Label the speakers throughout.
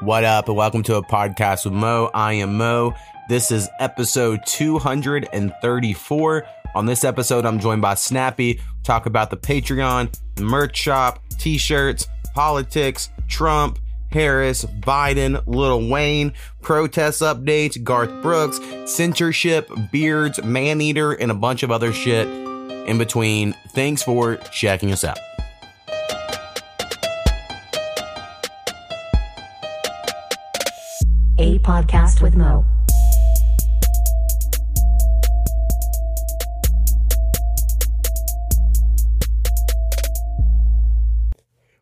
Speaker 1: What up, and welcome to a podcast with Mo. I am Mo. This is episode 234. On this episode, I'm joined by Snappy. Talk about the Patreon, the merch shop, t-shirts, politics, Trump, Harris, Biden, Lil Wayne, protest updates, Garth Brooks, censorship, beards, Maneater, and a bunch of other shit in between. Thanks for checking us out.
Speaker 2: Podcast with Mo.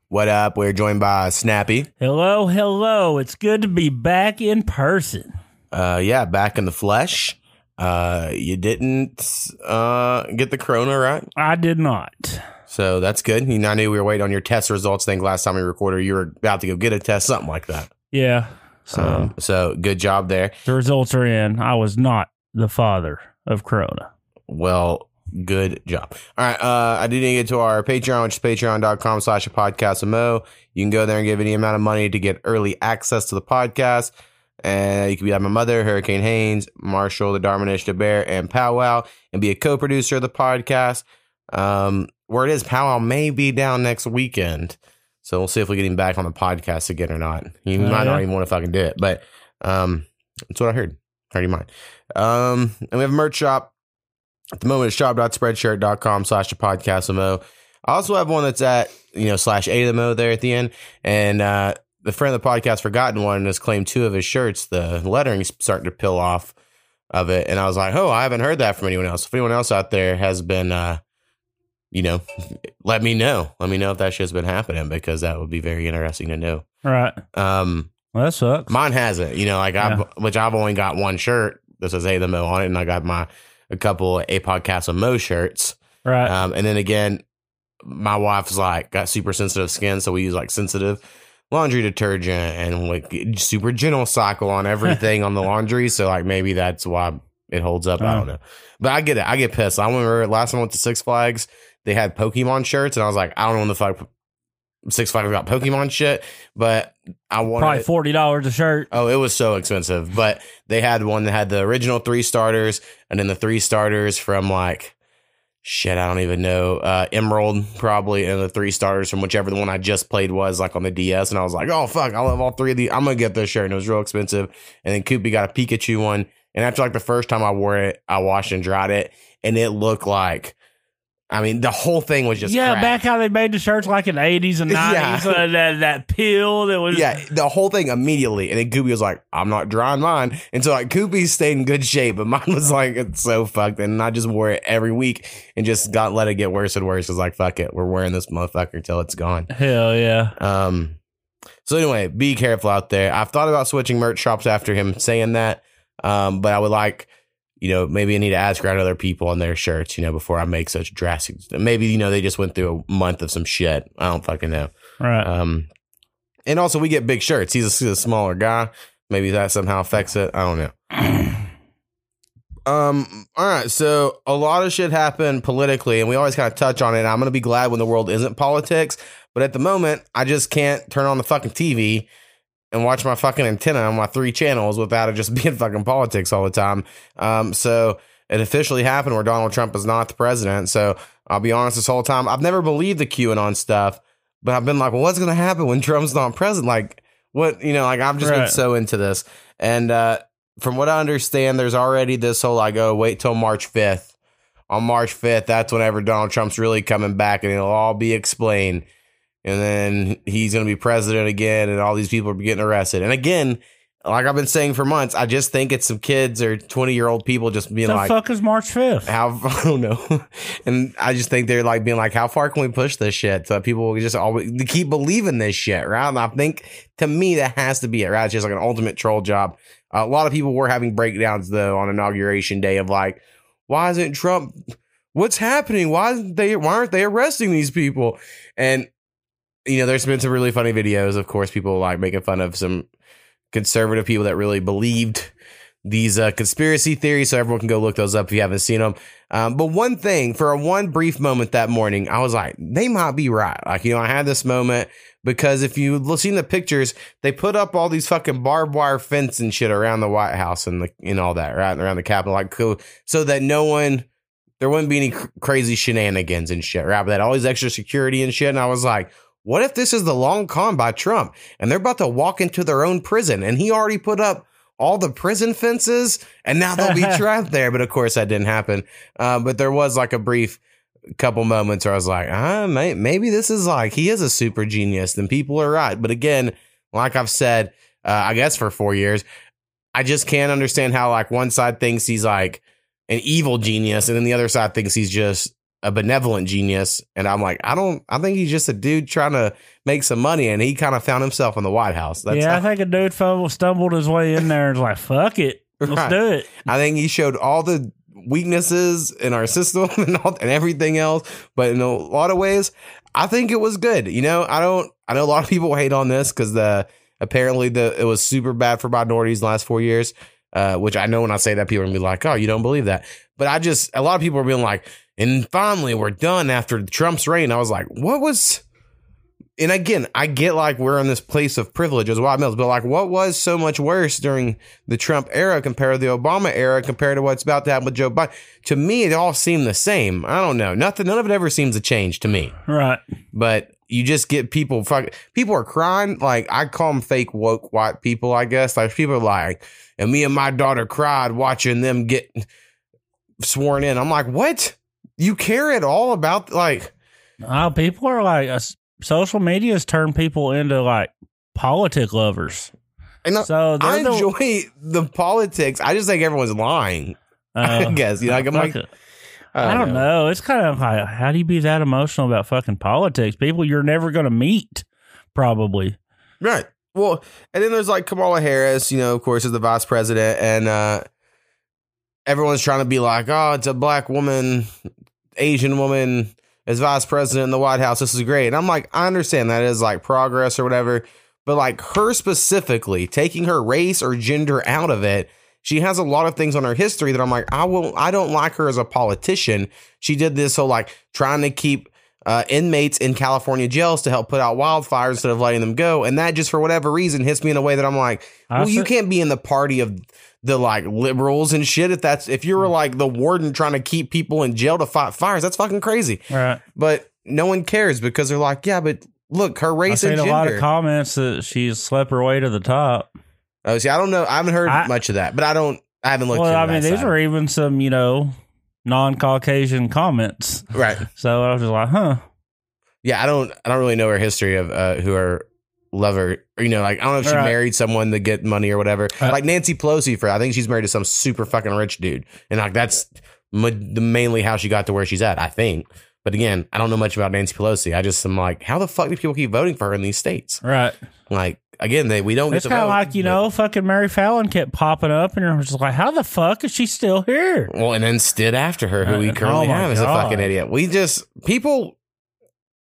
Speaker 1: What up? We're joined by Snappy.
Speaker 3: Hello, hello. It's good to be back in person.
Speaker 1: Uh, yeah, back in the flesh. Uh, you didn't uh get the corona right,
Speaker 3: I did not.
Speaker 1: so that's good. You know, I knew we were waiting on your test results. I think last time we recorded, you were about to go get a test, something like that.
Speaker 3: Yeah. So
Speaker 1: Um, so good job there.
Speaker 3: the results are in. I was not the father of Corona.
Speaker 1: Well, good job. All right. Uh, I do need to get to our Patreon, which is patreon.com slash a podcast Mo. You can go there and give any amount of money to get early access to the podcast. And you can be like my mother, Hurricane Haynes, Marshall, the Darmanish, the Bear, and Powwow, and be a co producer of the podcast. Um, where it is, Powwow may be down next weekend. So we'll see if we get him back on the podcast again or not. You
Speaker 3: Oh,
Speaker 1: might not
Speaker 3: yeah?
Speaker 1: even want to fucking do it, but um, that's what I heard. Heard he mind. Um, and we have a merch shop. At the moment, it's shop.spreadshirt.com slash the podcast mo. I also have one that's at, you know, slash a mo there at the end. And uh, the friend of the podcast, Forgotten One, has claimed two of his shirts. The lettering's starting to peel off of it. And I was like, oh, I haven't heard that from anyone else. If anyone else out there has been, uh, you know, let me know. Let me know if that shit's been happening because that would be very interesting to know.
Speaker 3: Right.
Speaker 1: Um,
Speaker 3: Well, that sucks.
Speaker 1: Mine hasn't, you know, like I've, which I've only got one shirt that says A the Mo on it, and I got my a couple A podcast of Mo shirts.
Speaker 3: right.
Speaker 1: Um, and then again, my wife's like got super sensitive skin, so we use like sensitive laundry detergent and like super gentle cycle on everything on the laundry. So like maybe that's why it holds up. I
Speaker 3: Oh.
Speaker 1: don't know, but I get it. I get pissed. I remember last time I went to Six Flags, they had Pokemon shirts, and I was like, I don't know when the fuck Six Flags got Pokemon shit, but I wanted
Speaker 3: Probably forty dollars a shirt.
Speaker 1: Oh, it was so expensive. But they had one that had the original three starters and then the three starters from like shit, I don't even know. Uh Emerald probably and the three starters from whichever the one I just played was like on the DS. And I was like, oh fuck, I love all three of these. I'm gonna get this shirt. And it was real expensive. And then Koopy got a Pikachu one. And after like the first time I wore it, I washed and dried it, and it looked like I mean, the whole thing was just
Speaker 3: yeah,
Speaker 1: crap.
Speaker 3: back how they made the shirts like in the eighties and
Speaker 1: Yeah.
Speaker 3: nineties. Uh, that that peel that was
Speaker 1: Yeah, the whole thing immediately. And then Koopy was like, I'm not drawing mine. And so like Koopy stayed in good shape, but mine was like, it's so fucked. And I just wore it every week and just got let it get worse and worse. It's like, fuck it. We're wearing this motherfucker till it's gone.
Speaker 3: Hell yeah.
Speaker 1: Um, so anyway, be careful out there. I've thought about switching merch shops after him saying that. Um, but I would like, you know, maybe I need to ask around other people on their shirts, you know, before I make such drastic. Maybe, you know, they just went through a month of some shit. I don't fucking know.
Speaker 3: Right.
Speaker 1: Um, and also we get big shirts. He's a, he's a smaller guy. Maybe that somehow affects it. I don't know. Um. All right. So a lot of shit happened politically, and we always kind of touch on it. I'm gonna be glad when the world isn't politics, but at the moment, I just can't turn on the fucking TV and watch my fucking antenna on my three channels without it just being fucking politics all the time. Um. So it officially happened where Donald Trump is not the president. So I'll be honest, this whole time I've never believed the QAnon stuff, but I've been like, well, what's gonna happen when Trump's not president? Like, what you know? Like I've just been so into this, and uh from what I understand, there's already this whole like, oh, wait till March 5th. On March 5th, that's whenever Donald Trump's really coming back and it'll all be explained. And then he's going to be president again and all these people are getting arrested. And again, like I've been saying for months, I just think it's some kids or 20 year old people just being
Speaker 3: the
Speaker 1: like,
Speaker 3: fuck is March fifth?
Speaker 1: how I don't know, and I just think they're like being like, how far can we push this shit so that people will just always keep believing this shit, right? And I think to me that has to be it, right? It's just like an ultimate troll job. a lot of people were having breakdowns though on inauguration day of like, why isn't Trump? What's happening? Why isn't they? Why aren't they arresting these people? And you know, there's been some really funny videos. Of course, people like making fun of some conservative people that really believed these uh, conspiracy theories. So everyone can go look those up if you haven't seen them. Um, but one thing, for a one brief moment that morning, I was like, they might be right. Like, you know, I had this moment because if you seen the pictures, they put up all these fucking barbed wire fence and shit around the White House and the and all that right around the Capitol, like co- so that no one there wouldn't be any cr- crazy shenanigans and shit, right? But that all these extra security and shit, and I was like. What if this is the long con by Trump and they're about to walk into their own prison and he already put up all the prison fences and now they'll be trapped there? But of course, that didn't happen. Uh, but there was like a brief couple moments where I was like, ah, may- maybe this is like he is a super genius. Then people are right. But again, like I've said, uh, I guess for four years, I just can't understand how like one side thinks he's like an evil genius and then the other side thinks he's just a benevolent genius. And I'm like, I don't, I think he's just a dude trying to make some money and he kind of found himself in the White House. That's
Speaker 3: yeah, I think a dude fumbled, stumbled his way in there and was like, fuck it. Let's
Speaker 1: Right.
Speaker 3: do it.
Speaker 1: I think he showed all the weaknesses in our system and all, and everything else. But in a lot of ways, I think it was good. You know, I don't. I know a lot of people hate on this because the apparently the it was super bad for minorities the last four years. Uh, which I know when I say that, people are gonna be like, "Oh, you don't believe that." But I just a lot of people are being like, "And finally, we're done after Trump's reign." I was like, "What was?" And again, I get like we're in this place of privilege as white males, but like, what was so much worse during the Trump era compared to the Obama era compared to what's about to happen with Joe Biden? To me, it all seemed the same. I don't know. Nothing. None of it ever seems to change to me.
Speaker 3: Right.
Speaker 1: But you just get people. Fuck, people are crying. Like I call them fake woke white people. I guess like people are like, and me and my daughter cried watching them get sworn in. I'm like, what? You care at all about like?
Speaker 3: Oh, people are like, uh, social media has turned people into like politic lovers.
Speaker 1: And I-
Speaker 3: So
Speaker 1: I
Speaker 3: they're the-
Speaker 1: enjoy the politics. I just think everyone's lying. I
Speaker 3: uh,
Speaker 1: guess you know. Like, I'm like,
Speaker 3: it. I don't know. It's kind of like, how do you be that emotional about fucking politics? People you're never going to meet, probably.
Speaker 1: Right. Well, and then there's like Kamala Harris, you know, of course, is the vice president, and uh everyone's trying to be like, oh, it's a black woman, Asian woman as vice president in the White House. This is great. And I'm like, I understand that is like progress or whatever, but like her specifically, taking her race or gender out of it, she has a lot of things on her history that I'm like, I will I don't like her as a politician. She did this whole like trying to keep uh, inmates in California jails to help put out wildfires instead of letting them go. And that just for whatever reason hits me in a way that I'm like, well, you can't be in the party of the like liberals and shit. If that's if you were like the warden trying to keep people in jail to fight fires, that's fucking crazy.
Speaker 3: Right.
Speaker 1: But no one cares because they're like, yeah, but look, her
Speaker 3: I've
Speaker 1: race
Speaker 3: seen
Speaker 1: and
Speaker 3: a lot of comments that she's slept her way to the top.
Speaker 1: oh, see, I don't know. I haven't heard
Speaker 3: I-
Speaker 1: much of that, but I don't. I haven't looked.
Speaker 3: Well, I mean, these
Speaker 1: side.
Speaker 3: are even some, you know, non-Caucasian comments.
Speaker 1: right.
Speaker 3: So I was just like, huh.
Speaker 1: Yeah, I don't. I don't really know her history of uh, who her lover. You know, like I don't know if she
Speaker 3: Right.
Speaker 1: married someone to get money or whatever.
Speaker 3: Uh,
Speaker 1: like Nancy Pelosi, for I think she's married to some super fucking rich dude, and like that's ma- mainly how she got to where she's at. I think. But again, I don't know much about Nancy Pelosi. I just am like, how the fuck do people keep voting for her in these states?
Speaker 3: Right.
Speaker 1: Like again, they we don't
Speaker 3: It's kind of like, you
Speaker 1: but-
Speaker 3: know, fucking Mary Fallin kept popping up and you're just like, how the fuck is she still here?
Speaker 1: Well, and then Stitt after her, who we
Speaker 3: Uh,
Speaker 1: currently
Speaker 3: oh
Speaker 1: have is a fucking idiot. We just people,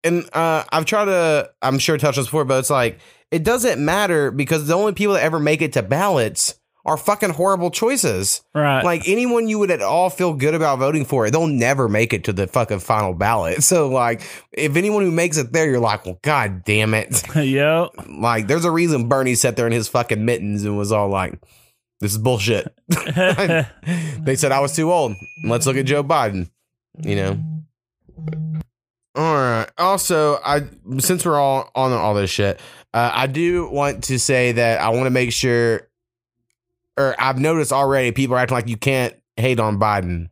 Speaker 1: and uh, I've tried to, I'm sure touch this before, but it's like it doesn't matter because the only people that ever make it to ballots are fucking horrible choices.
Speaker 3: Right.
Speaker 1: Like anyone you would at all feel good about voting for, they'll never make it to the fucking final ballot. So like, if anyone who makes it there, you're like, well, god damn it.
Speaker 3: yep.
Speaker 1: Like, there's a reason Bernie sat there in his fucking mittens and was all like, this is bullshit. they said I was too old. Let's look at Joe Biden. You know. All right. Also, I since we're all on all this shit, uh, I do want to say that I want to make sure, or I've noticed already people are acting like you can't hate on Biden,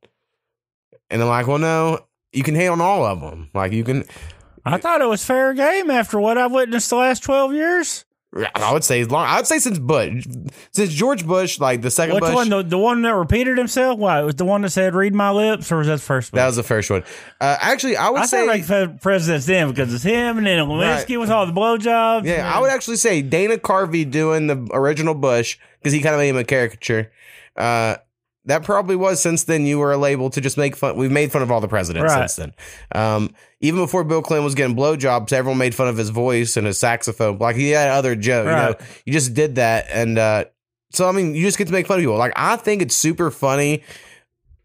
Speaker 1: and I'm like, well, no, you can hate on all of them. Like you can.
Speaker 3: I thought it was fair game after what I've witnessed the last 12 years.
Speaker 1: I would say as long. I would say since Bush, since George Bush, like the second
Speaker 3: Which
Speaker 1: Bush.
Speaker 3: one? The, the one that repeated himself? Why? It was the one that said, read my lips, or was that the first one?
Speaker 1: that was the first one. Uh, actually, I would
Speaker 3: I
Speaker 1: say
Speaker 3: like president's then because it's him and then Lewinsky with all the blowjobs.
Speaker 1: Yeah, I would actually say Dana Carvey doing the original Bush because he kind of made him a caricature. Uh, that probably was since then you were labeled to just make fun. We've made fun of all the presidents
Speaker 3: Right.
Speaker 1: since then. Um, even before Bill Clinton was getting blowjobs, everyone made fun of his voice and his saxophone. Like he had other Joe, you know,
Speaker 3: Right.
Speaker 1: you just did that. And, uh, so, I mean, you just get to make fun of people. Like, I think it's super funny.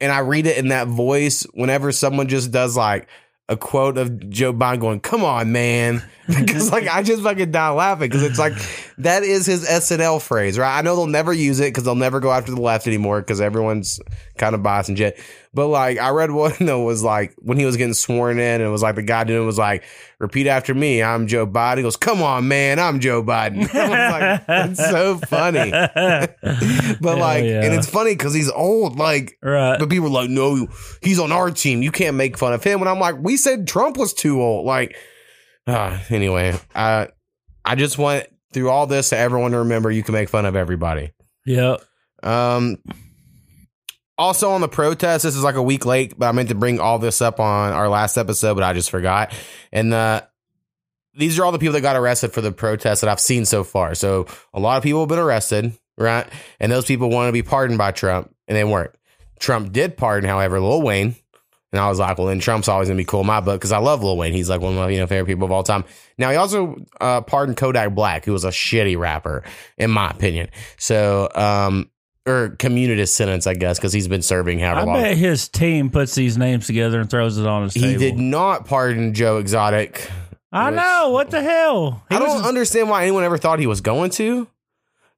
Speaker 1: And I read it in that voice whenever someone just does like, a quote of Joe Biden going, "Come on, man," because like I just fucking die laughing because it's like that is his SNL phrase, right? I know they'll never use it because they'll never go after the left anymore because everyone's kind of biased and shit. But like I read one that was like when he was getting sworn in, and it was like the guy doing it was like, "Repeat after me, I'm Joe Biden." He goes, "Come on, man, I'm Joe Biden." I was like, "That's so funny." but like,
Speaker 3: yeah.
Speaker 1: and it's funny because he's old, like.
Speaker 3: right.
Speaker 1: But people are like, no, he's on our team. You can't make fun of him. And I'm like, we said Trump was too old. Like, uh, anyway, I I just want through all this to everyone to remember you can make fun of everybody.
Speaker 3: Yep.
Speaker 1: Um, also on the protest, this is like a week late, but I meant to bring all this up on our last episode, but I just forgot. And uh, these are all the people that got arrested for the protest that I've seen so far. So a lot of people have been arrested, right? And those people want to be pardoned by Trump, and they weren't. Trump did pardon, however, Lil Wayne. And I was like, well, then Trump's always gonna be cool in my book because I love Lil Wayne. He's like one of my you know favorite people of all time. Now he also uh, pardoned Kodak Black, who was a shitty rapper, in my opinion. So, um, or communist sentence, I guess, because he's been serving however
Speaker 3: I
Speaker 1: long.
Speaker 3: bet his team puts these names together and throws it on his
Speaker 1: He
Speaker 3: table.
Speaker 1: did not pardon Joe Exotic.
Speaker 3: I
Speaker 1: which-
Speaker 3: know. What the hell? He
Speaker 1: I don't understand why anyone ever thought he was going to.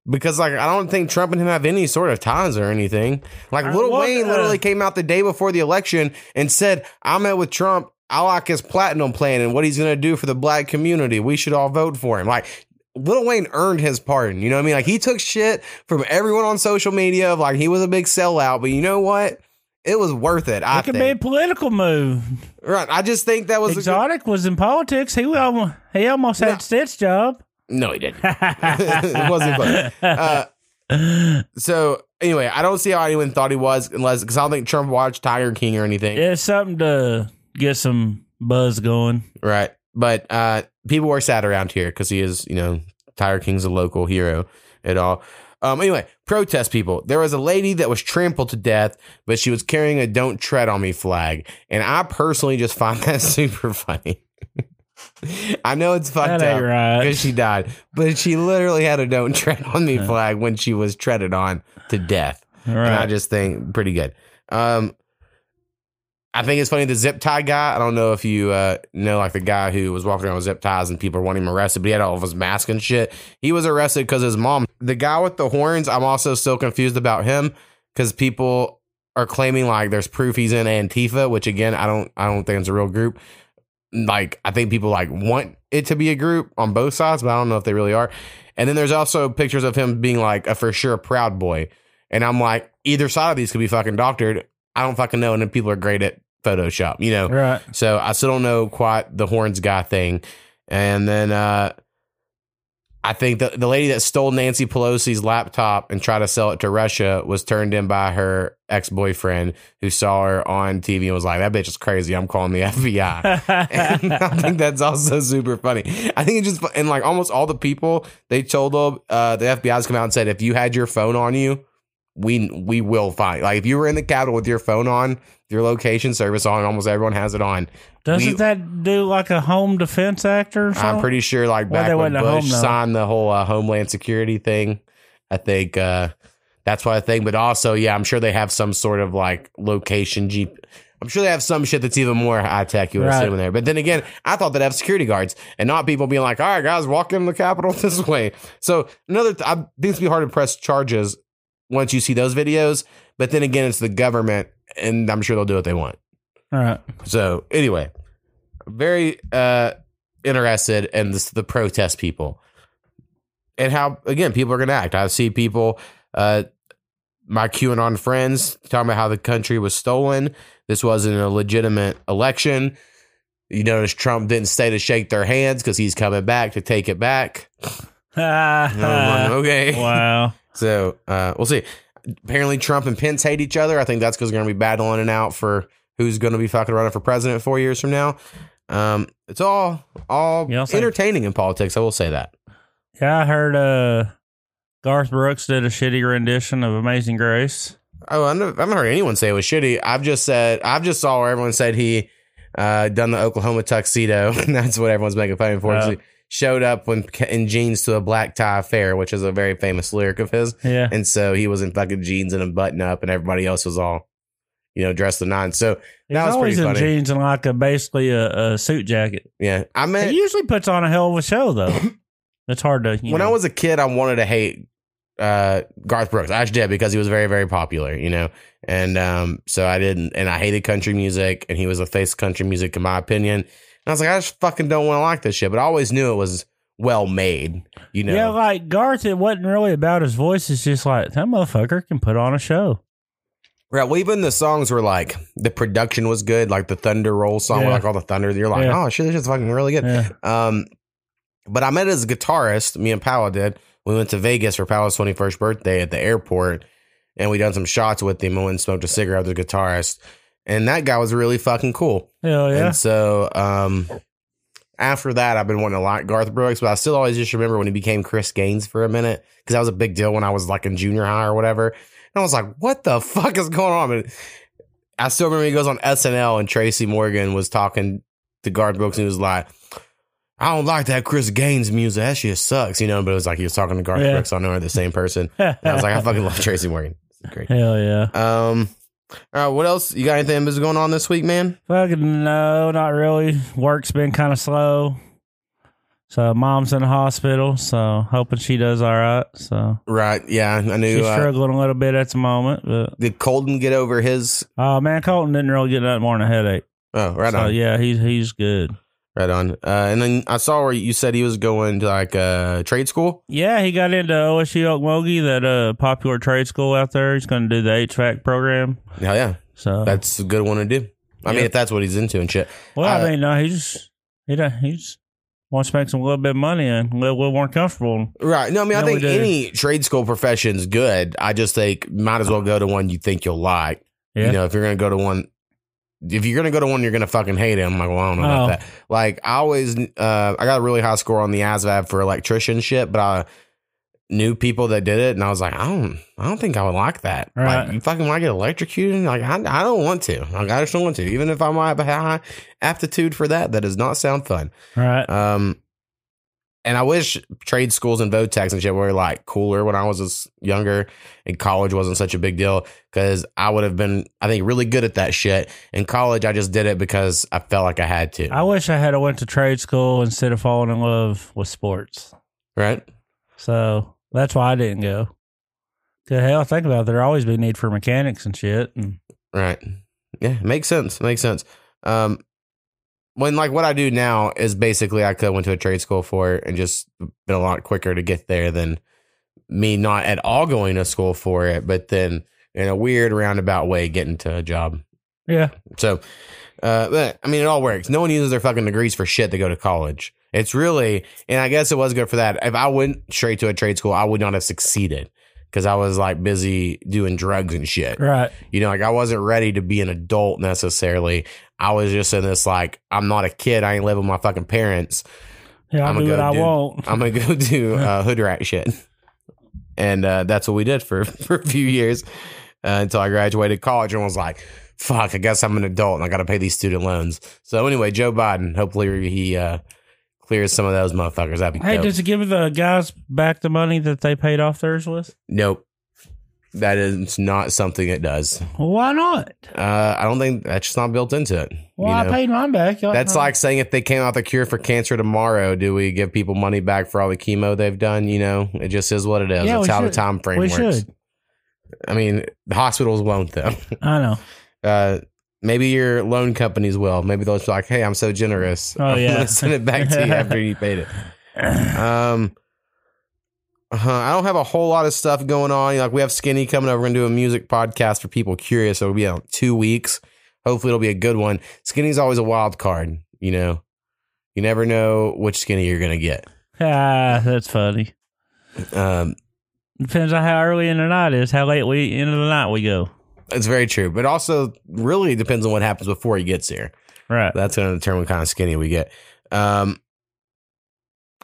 Speaker 1: Because like I don't think Trump and him have any sort of ties or anything. Like Lil Wayne literally came out the day before the election and said, "I met with Trump. I like his platinum plan and what he's going to do for the black community. We should all vote for him." Like Lil Wayne earned his pardon. You know what I mean? Like he took shit from everyone on social media of like he was a big sellout, but you know what? It was worth it. I
Speaker 3: it could be a political move.
Speaker 1: right. I just think that was a good-
Speaker 3: Exotic was in politics. He almost, he almost
Speaker 1: No.
Speaker 3: had Stitt's job.
Speaker 1: no, he didn't. it wasn't fun. Uh, So anyway, I don't see how anyone thought he was unless because I don't think Trump watched Tiger King or anything.
Speaker 3: it's something to get some buzz going.
Speaker 1: Right. But uh people were sad around here because he is, you know, Tiger King's a local hero at all. Um anyway, protest people. There was a lady that was trampled to death, but she was carrying a don't tread on me flag. And I personally just find that super funny. I know it's fucked up
Speaker 3: right.
Speaker 1: because she died, but she literally had a don't tread on me flag when she was treaded on to death. And I just think pretty good. Um, I think it's funny the zip tie guy. I don't know if you uh, know like the guy who was walking around with zip ties and people were wanting him arrested, but he had all of his mask and shit. He was arrested because his mom. The guy with the horns. I'm also still confused about him because people are claiming like there's proof he's in Antifa, which again I don't I don't think it's a real group. Like I think people like want it to be a group on both sides, but I don't know if they really are. And then there's also pictures of him being like a for sure proud boy. And I'm like, either side of these could be fucking doctored. I don't fucking know. And then people are great at Photoshop, you know?
Speaker 3: Right.
Speaker 1: So I still don't know quite the horns guy thing. And then uh I think the, the lady that stole Nancy Pelosi's laptop and tried to sell it to Russia was turned in by her ex boyfriend who saw her on TV and was like, That bitch is crazy. I'm calling the FBI. and I think that's also super funny. I think it just and like almost all the people they told them uh, the FBI's come out and said if you had your phone on you, we we will find like if you were in the Capitol with your phone on, your location service on, almost everyone has it on.
Speaker 3: Doesn't
Speaker 1: We-
Speaker 3: that do like a home defense act or something?
Speaker 1: I'm pretty sure like
Speaker 3: Well,
Speaker 1: back
Speaker 3: they
Speaker 1: when Bush
Speaker 3: home,
Speaker 1: signed the whole uh, Homeland Security thing, I think uh, that's what I think. But also, yeah, I'm sure they have some sort of like location Jeep. I'm sure they have some shit that's even more high tech. You would
Speaker 3: Right.
Speaker 1: assume in there. But then again, I thought they'd have security guards and not people being like, "All right, guys, walk in the Capitol this way." So another, th- I think it's be hard to press charges once you see those videos. But then again, it's the government, and I'm sure they'll do what they want.
Speaker 3: Right.
Speaker 1: So anyway, very uh interested in this, the protest people and how again people are going to act. I see people, uh my QAnon friends talking about how the country was stolen. This wasn't a legitimate election. You notice Trump didn't stay to shake their hands because he's coming back to take it back. I'm okay.
Speaker 3: wow.
Speaker 1: So uh, we'll see. Apparently, Trump and Pence hate each other. I think that's because they're going to be battling it out for who's going to be fucking running for president four years from now. Um, it's all all
Speaker 3: I'll say-
Speaker 1: entertaining in politics. I will say that.
Speaker 3: Yeah, I heard uh, Garth Brooks did a shitty rendition of Amazing Grace.
Speaker 1: Oh, I haven't I haven't heard anyone say it was shitty. I've just said I've just saw where everyone said he uh, done the Oklahoma tuxedo, and that's what everyone's making fun of him for. Showed up when in jeans to a black tie affair, which is a very famous lyric of his.
Speaker 3: Yeah.
Speaker 1: And so he was in fucking jeans and a button up, and everybody else was all you know, dressed the nine. So
Speaker 3: He's
Speaker 1: that was
Speaker 3: always
Speaker 1: pretty
Speaker 3: in
Speaker 1: funny.
Speaker 3: jeans and like a basically a, a suit jacket.
Speaker 1: yeah, I mean, He
Speaker 3: usually puts on a hell of a show though. it's hard to. You
Speaker 1: when
Speaker 3: know.
Speaker 1: I was a kid, I wanted to hate uh, Garth Brooks. I actually did because he was very, very popular, you know. And um, so I didn't, and I hated country music, and he was the face of country music, in my opinion. I was like, I just fucking don't want to like this shit. But I always knew it was well made, you know.
Speaker 3: Yeah, like Garth, it wasn't really about his voice. It's just like that motherfucker can put on a show.
Speaker 1: Right. Well, even the songs were like the production was good, like the Thunder Roll song,
Speaker 3: Yeah.
Speaker 1: like all the thunder. You're like,
Speaker 3: Yeah.
Speaker 1: oh shit, this is fucking really good.
Speaker 3: Yeah.
Speaker 1: Um, but I met his guitarist. Me and Powell did. We went to Vegas for Powell's twenty first birthday at the airport, and we done some shots with him and went and smoked a cigarette with the guitarist. And that guy was really fucking cool.
Speaker 3: Hell yeah.
Speaker 1: And so, um, after that, I've been wanting to like Garth Brooks, but I still always just remember when he became Chris Gaines for a minute because that was a big deal when I was like in junior high or whatever. And I was like, what the fuck is going on? And I still remember he goes on SNL and Tracy Morgan was talking to Garth Brooks and he was like, I don't like that Chris Gaines music. That shit sucks, you know. But it was like he was talking to Garth
Speaker 3: Yeah.
Speaker 1: Brooks. So I know they're the same person. And I was like, I fucking love Tracy Morgan. Great.
Speaker 3: Hell yeah.
Speaker 1: Um, all right, what else? You got anything that's going on this week, man?
Speaker 3: Fucking no, not really. Work's been kind of slow. So mom's in the hospital, so hoping she does all right. So
Speaker 1: Right. Yeah, I knew.
Speaker 3: she's
Speaker 1: Uh,
Speaker 3: struggling a little bit at the moment, but
Speaker 1: did Colton get over his?
Speaker 3: oh man, Colton didn't really get nothing more than a headache.
Speaker 1: Oh, right
Speaker 3: so
Speaker 1: on,
Speaker 3: yeah, he's he's good.
Speaker 1: Right on. Uh, and then I saw where you said he was going to like uh, trade school.
Speaker 3: Yeah, he got into OSU Okmulgee, that uh popular trade school out there. He's going to do the HVAC program.
Speaker 1: Hell yeah,
Speaker 3: So
Speaker 1: that's a good one to do. I mean, if that's what he's into and shit.
Speaker 3: well,
Speaker 1: uh,
Speaker 3: I mean, no, he just he don't, he just wants to make some little bit of money and a little more comfortable.
Speaker 1: Right. No, I mean, I think any trade school profession's good. I just think might as well go to one you think you'll like.
Speaker 3: Yeah.
Speaker 1: You know, if you're going to go to one, if you're going to go to one, you're going to fucking hate it. I'm like, well, I don't know
Speaker 3: Oh.
Speaker 1: about that. Like, I always, uh, I got a really high score on the ASVAB for electrician shit, but I knew people that did it, and I was like, I don't, I don't think I would like that.
Speaker 3: Right.
Speaker 1: Like, you fucking want to get electrocuted? Like, I, I don't want to. Like, I just don't want to. Even if I might have a high aptitude for that, that does not sound fun.
Speaker 3: Right.
Speaker 1: Um, and I wish trade schools and Votex and shit were like cooler when I was younger and college wasn't such a big deal because I would have been, I think, really good at that shit. In college, I just did it because I felt like I had to.
Speaker 3: I wish I had went to trade school instead of falling in love with sports.
Speaker 1: right?
Speaker 3: So that's why I didn't go. The hell, think about it. There always be need for mechanics and shit. And
Speaker 1: Right. Yeah, makes sense. Makes sense. Um, when like what I do now is basically I could went to a trade school for it and just been a lot quicker to get there than me not at all going to school for it, but then in a weird roundabout way getting to a job.
Speaker 3: yeah,
Speaker 1: So, uh, but I mean, it all works. No one uses their fucking degrees for shit to go to college. It's really, and I guess it was good for that. If I went straight to a trade school, I would not have succeeded because I was like busy doing drugs and shit.
Speaker 3: right.
Speaker 1: You know, like I wasn't ready to be an adult necessarily. I was just in this like, I'm not a kid. I ain't living with my fucking parents.
Speaker 3: Yeah, I'll
Speaker 1: I'ma
Speaker 3: do
Speaker 1: go
Speaker 3: what I
Speaker 1: do-
Speaker 3: want.
Speaker 1: I'm gonna go do uh, hood rat shit, and uh, that's what we did for for a few years uh, until I graduated college and was like, "Fuck, I guess I'm an adult and I got to pay these student loans." So anyway, Joe Biden, hopefully he clears some of those motherfuckers. That'd be
Speaker 3: Hey,
Speaker 1: dope.
Speaker 3: does it give the guys back the money that they paid off theirs with?
Speaker 1: nope, that is not something it does.
Speaker 3: Why not?
Speaker 1: Uh, I don't think that's just not built into it.
Speaker 3: Well,
Speaker 1: you
Speaker 3: I paid mine back. Y'all-
Speaker 1: That's like saying if they came out the cure for cancer tomorrow, do we give people money back for all the chemo they've done? You know, it just is what it is.
Speaker 3: Yeah,
Speaker 1: That's how the time frame
Speaker 3: we
Speaker 1: works.
Speaker 3: should.
Speaker 1: I mean, the hospitals won't though.
Speaker 3: I know.
Speaker 1: Uh, maybe your loan companies will. Maybe they'll be like, "Hey, I'm so generous.
Speaker 3: Oh,
Speaker 1: I'm
Speaker 3: yeah.
Speaker 1: gonna send it back to you after you paid it." Um, uh, I don't have a whole lot of stuff going on. Like we have Skinny coming over and do a music podcast for people curious. So it'll be out two weeks. Hopefully, it'll be a good one. Skinny's always a wild card. You know, you never know which Skinny you're gonna get.
Speaker 3: ah, that's funny.
Speaker 1: Um,
Speaker 3: Depends on how early in the night it is, how late we into the night we go.
Speaker 1: It's very true, but also really depends on what happens before he gets here.
Speaker 3: Right.
Speaker 1: That's going to determine what kind of skinny we get. Um,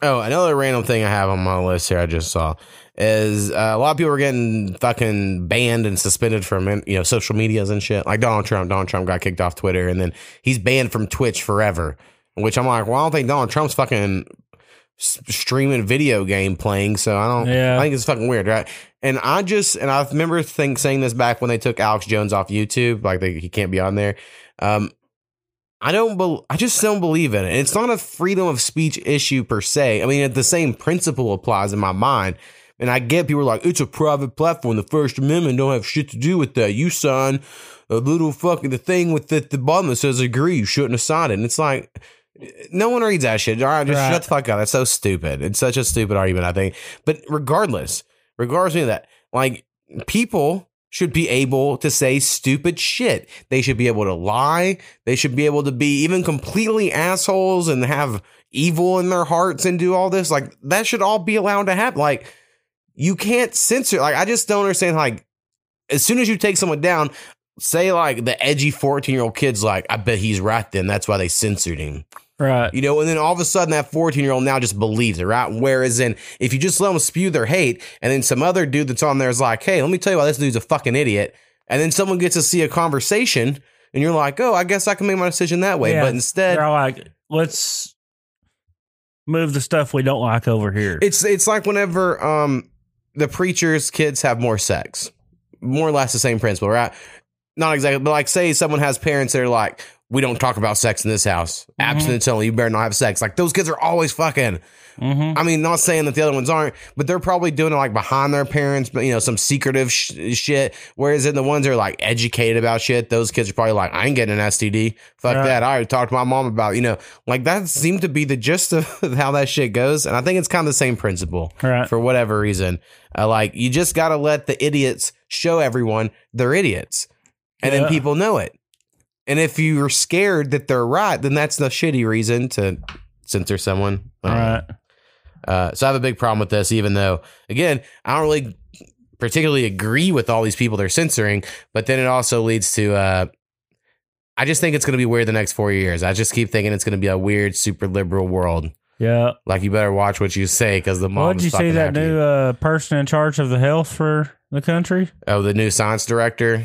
Speaker 1: oh, another random thing I have on my list here I just saw is uh, a lot of people are getting fucking banned and suspended from you know social medias and shit. Like Donald Trump. Donald Trump got kicked off Twitter and then he's banned from Twitch forever. Which I'm like, well, I don't think Donald Trump's fucking streaming video game playing. So I don't.
Speaker 3: Yeah.
Speaker 1: I think it's fucking weird, right? And I just and I remember think saying this back when they took Alex Jones off YouTube, like they, he can't be on there. Um, I don't. Be, I just don't believe in it. It's not a freedom of speech issue per se. I mean, the same principle applies in my mind. And I get people like, it's a private platform. The First Amendment don't have shit to do with that. You sign a little fucking the thing with the, the bottom that says agree. You shouldn't have signed it. And it's like, no one reads that shit. All right, just
Speaker 3: Right.
Speaker 1: shut the fuck up. That's so stupid. It's such a stupid argument, I think. But regardless, regardless of that, like people should be able to say stupid shit. They should be able to lie. They should be able to be even completely assholes and have evil in their hearts and do all this. Like that should all be allowed to happen. Like you can't censor. Like I just don't understand. Like as soon as you take someone down, say like the edgy 14 year old kid's like, I bet he's right then. That's why they censored him.
Speaker 3: Right.
Speaker 1: You know, and then all of a sudden that 14 year old now just believes it, right? Whereas in if you just let them spew their hate and then some other dude that's on there is like, hey, let me tell you why this dude's a fucking idiot. And then someone gets to see a conversation and you're like, oh, I guess I can make my decision that way.
Speaker 3: Yeah,
Speaker 1: but instead,
Speaker 3: They're like, let's move the stuff we don't like over here.
Speaker 1: it's it's like whenever um the preacher's kids have more sex. More or less the same principle, right? Not exactly, but like say someone has parents that are like, we don't talk about sex in this house. Abstinence only. You better not have sex. Like those kids are always fucking.
Speaker 3: hmm
Speaker 1: I mean, not saying that the other ones aren't, but they're probably doing it like behind their parents, but you know, some secretive sh- shit. Whereas in the ones that are like educated about shit, those kids are probably like, I ain't getting an STD. Fuck that. I already talked to my mom about, you know, like that seemed to be the gist of how that shit goes. And I think it's kind of the same principle
Speaker 3: Right.
Speaker 1: for whatever reason. Uh, like you just got to let the idiots show everyone they're idiots, and
Speaker 3: Yeah.
Speaker 1: then people know it. And if you're scared that they're right, then that's the shitty reason to censor someone. Don't know.
Speaker 3: Right.
Speaker 1: Uh, so I have a big problem with this, even though, again, I don't really particularly agree with all these people they're censoring, but then it also leads to, uh, I just think it's going to be weird the next four years. I just keep thinking it's going to be a weird, super liberal world.
Speaker 3: Yeah.
Speaker 1: Like, you better watch what you say because the mom
Speaker 3: What did you see that new uh, person in charge of the health for the country?
Speaker 1: Oh, the new science director,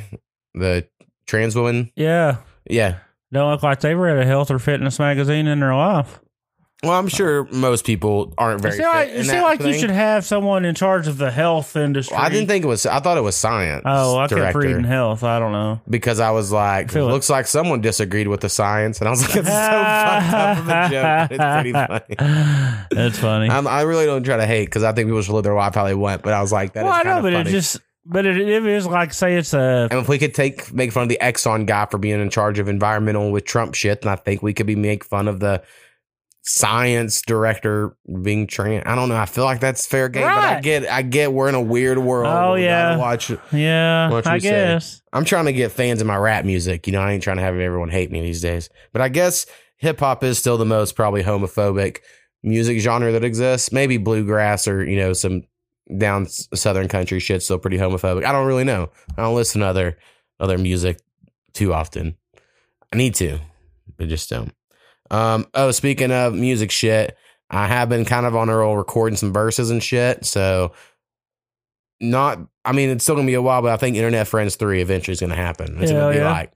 Speaker 1: the trans woman.
Speaker 3: Yeah.
Speaker 1: Yeah.
Speaker 3: Don't look like they read a health or fitness magazine in their life.
Speaker 1: Well, I'm sure most people aren't
Speaker 3: It
Speaker 1: very.
Speaker 3: like, it
Speaker 1: in
Speaker 3: seem
Speaker 1: that
Speaker 3: like you should have someone in charge of the health industry.
Speaker 1: Well, I didn't think it was. I thought it was science.
Speaker 3: Oh, I kept
Speaker 1: director.
Speaker 3: reading health. I don't know.
Speaker 1: because I was like,
Speaker 3: it.
Speaker 1: looks like someone disagreed with the science, and I was like, it's so fucked up of a joke. It's pretty funny.
Speaker 3: That's funny.
Speaker 1: I'm, I really don't try to hate because I think people should live their life how they want. But I was like, that is
Speaker 3: well, I
Speaker 1: kind
Speaker 3: know,
Speaker 1: of
Speaker 3: but
Speaker 1: funny.
Speaker 3: it just, but it, it is like say it's a
Speaker 1: and if we could take make fun of the Exxon guy for being in charge of environmental with Trump shit, then I think we could be make fun of the science director being trans. I don't know. I feel like that's fair game, but I get, I get, we're in a weird world.
Speaker 3: Oh,
Speaker 1: We gotta
Speaker 3: yeah.
Speaker 1: watch.
Speaker 3: yeah.
Speaker 1: What
Speaker 3: I
Speaker 1: you say?
Speaker 3: guess.
Speaker 1: I'm trying to get fans of my rap music. You know, I ain't trying to have everyone hate me these days. But I guess hip hop is still the most probably homophobic music genre that exists. Maybe bluegrass or, you know, some down southern country shit's still pretty homophobic. I don't really know. I don't listen to other other music too often. I need to, but just don't. Um, oh, speaking of music shit, I have been kind of on a roll recording some verses and shit. So not I mean it's still gonna be a while, but I think Internet Friends 3 eventually is gonna happen. It's
Speaker 3: Hell
Speaker 1: gonna be
Speaker 3: yeah.
Speaker 1: like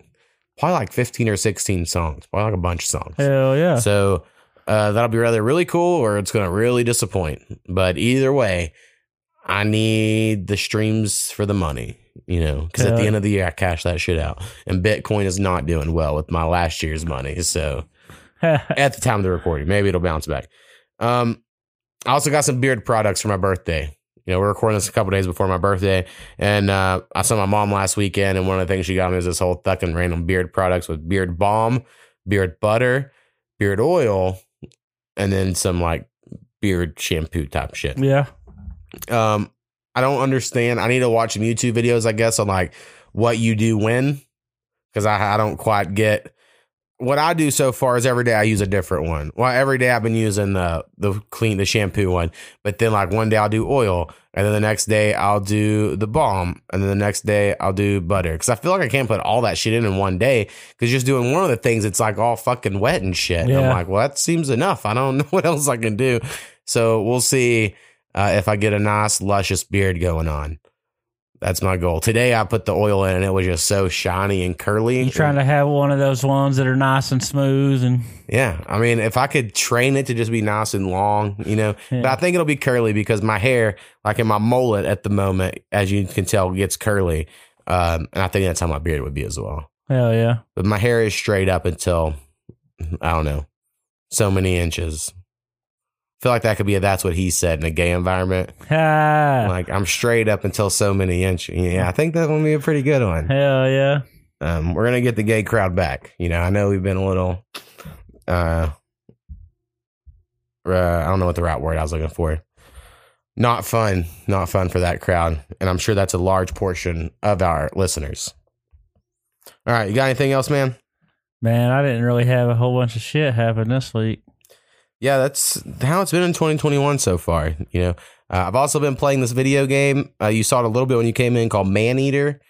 Speaker 1: probably like 15 or 16 songs, probably like a bunch of songs.
Speaker 3: Hell yeah.
Speaker 1: So uh, that'll be rather really cool or it's gonna really disappoint. But either way, I need the streams for the money, you know, because at the end of the year I cash that shit out, and Bitcoin is not doing well with my last year's money. So at the time of the recording. Maybe it'll bounce back. Um, I also got some beard products for my birthday. You know, we're recording this a couple days before my birthday, and uh, I saw my mom last weekend, and one of the things she got me is this whole fucking random beard products with beard balm, beard butter, beard oil, and then some like beard shampoo type shit.
Speaker 3: yeah.
Speaker 1: Um, I don't understand. I need to watch some YouTube videos, I guess, on like what you do when, because I, I don't quite get what I do so far. Is every day I use a different one. Well, every day I've been using the the clean the shampoo one, but then like one day I'll do oil, and then the next day I'll do the balm, and then the next day I'll do butter. Because I feel like I can't put all that shit in in one day. Because just doing one of the things, it's like all fucking wet and shit. And I'm like, well, that seems enough. I don't know what else I can do. So we'll see uh, if I get a nice luscious beard going on. That's my goal. Today I put the oil in and it was just so shiny and curly.
Speaker 3: You trying to have one of those ones that are nice and smooth and
Speaker 1: Yeah, I mean, if I could train it to just be nice and long, you know,
Speaker 3: Yeah.
Speaker 1: but I think it'll be curly because my hair, like in my mullet at the moment, as you can tell, gets curly, um, and I think that's how my beard would be as well.
Speaker 3: hell yeah.
Speaker 1: But my hair is straight up until I don't know, so many inches. Feel like that could be a that's what he said in a gay environment.
Speaker 3: Ah,
Speaker 1: Like I'm straight up until so many inches. Yeah, I think that would be a pretty good one.
Speaker 3: hell yeah.
Speaker 1: Um, we're gonna get the gay crowd back. You know, I know we've been a little, uh, uh, I don't know what the right word I was looking for. Not fun, not fun for that crowd, and I'm sure that's a large portion of our listeners. All right, you got anything else, man?
Speaker 3: Man, I didn't really have a whole bunch of shit happen this week.
Speaker 1: Yeah, that's how it's been in 2021 so far. You know, uh, I've also been playing this video game. Uh, you saw it a little bit when you came in called Maneater.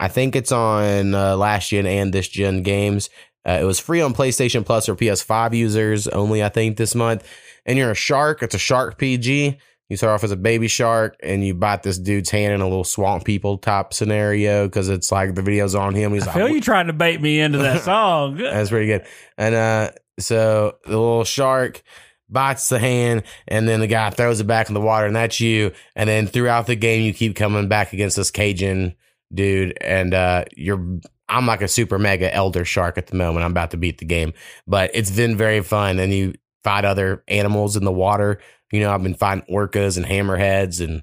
Speaker 1: I think it's on uh, last gen and this gen games. Uh, it was free on PlayStation Plus for PS5 users only, I think, this month. And you're a shark. It's a shark PG. You start off as a baby shark and you bite this dude's hand in a little swamp people type scenario because it's like the video's on him. He's
Speaker 3: I
Speaker 1: like,
Speaker 3: feel you trying to bait me into that song.
Speaker 1: that's pretty good. And uh, so the little shark bites the hand, and then the guy throws it back in the water, and that's you. And then throughout the game, you keep coming back against this Cajun dude, and uh, you're. I'm like a super mega elder shark at the moment. I'm about to beat the game, but it's been very fun. And you fight other animals in the water. You know, I've been fighting orcas and hammerheads and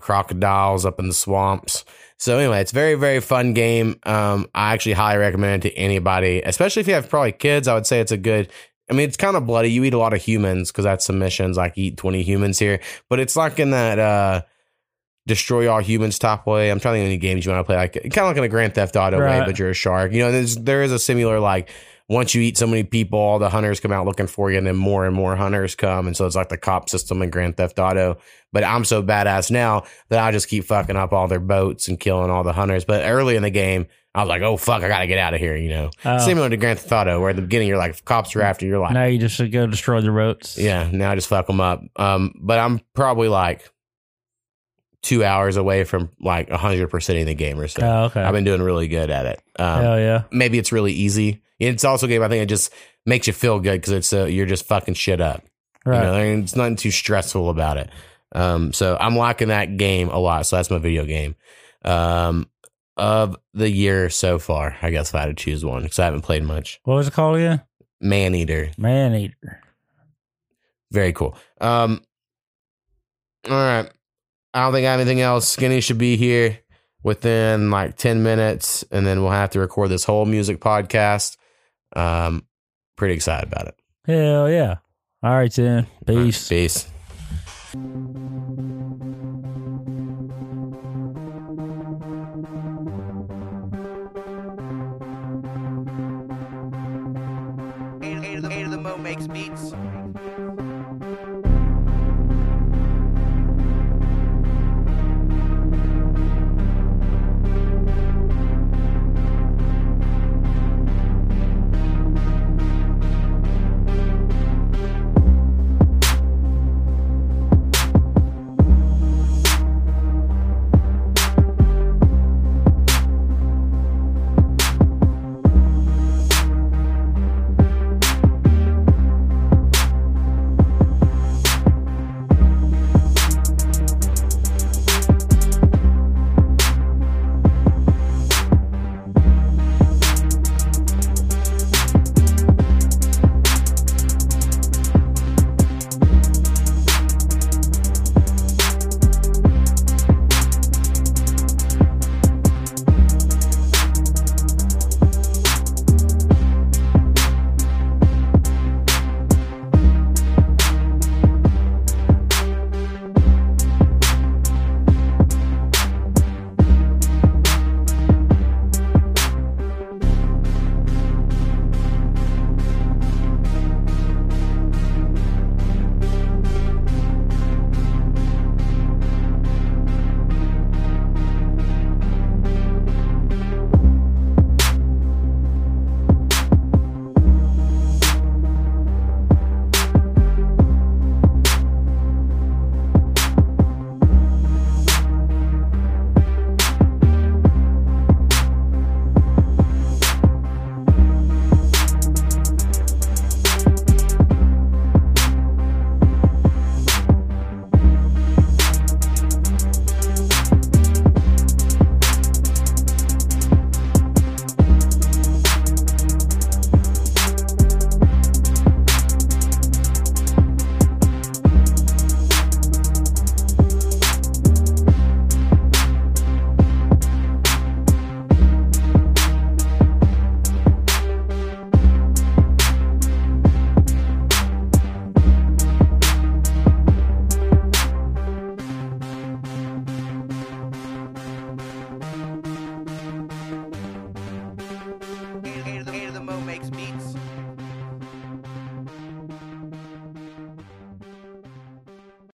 Speaker 1: crocodiles up in the swamps. So anyway, it's a very very fun game. Um, I actually highly recommend it to anybody, especially if you have probably kids. I would say it's a good. I mean, it's kind of bloody. You eat a lot of humans because that's some missions like eat twenty humans here, but it's like in that uh, destroy all humans top way. I'm trying to think of any games you want to play, like kind of like in a Grand Theft Auto way, but you're a shark. You know, there's there is a similar like once you eat so many people, all the hunters come out looking for you, and then more and more hunters come, and so it's like the cop system in Grand Theft Auto. But I'm so badass now that I just keep fucking up all their boats and killing all the hunters. But early in the game, I was like, oh fuck, I gotta get out of here. You know,
Speaker 3: Oh.
Speaker 1: similar to Grand Theft Auto, where at the beginning you're like, if cops are after you, you're like,
Speaker 3: now you just go destroy the boats.
Speaker 1: yeah, now I just fuck them up. Um, but I'm probably like two hours away from like 100 percent of the game or so.
Speaker 3: Oh, okay.
Speaker 1: I've been doing really good at it. Um,
Speaker 3: hell yeah.
Speaker 1: maybe it's really easy. It's also a game I think it just makes you feel good because it's uh, you're just fucking shit up.
Speaker 3: Right.
Speaker 1: You know, it's nothing too stressful about it. Um, so I'm liking that game a lot. So that's my video game um, of the year so far. I guess if I had to choose one because I haven't played much.
Speaker 3: what was it called again?
Speaker 1: Maneater,
Speaker 3: Man eater.
Speaker 1: very cool. Um, all right, I don't think I have anything else. Skinny should be here within like ten minutes, and then we'll have to record this whole music podcast. Um, pretty excited about it.
Speaker 3: Hell yeah. All right then. Peace.
Speaker 1: Peace.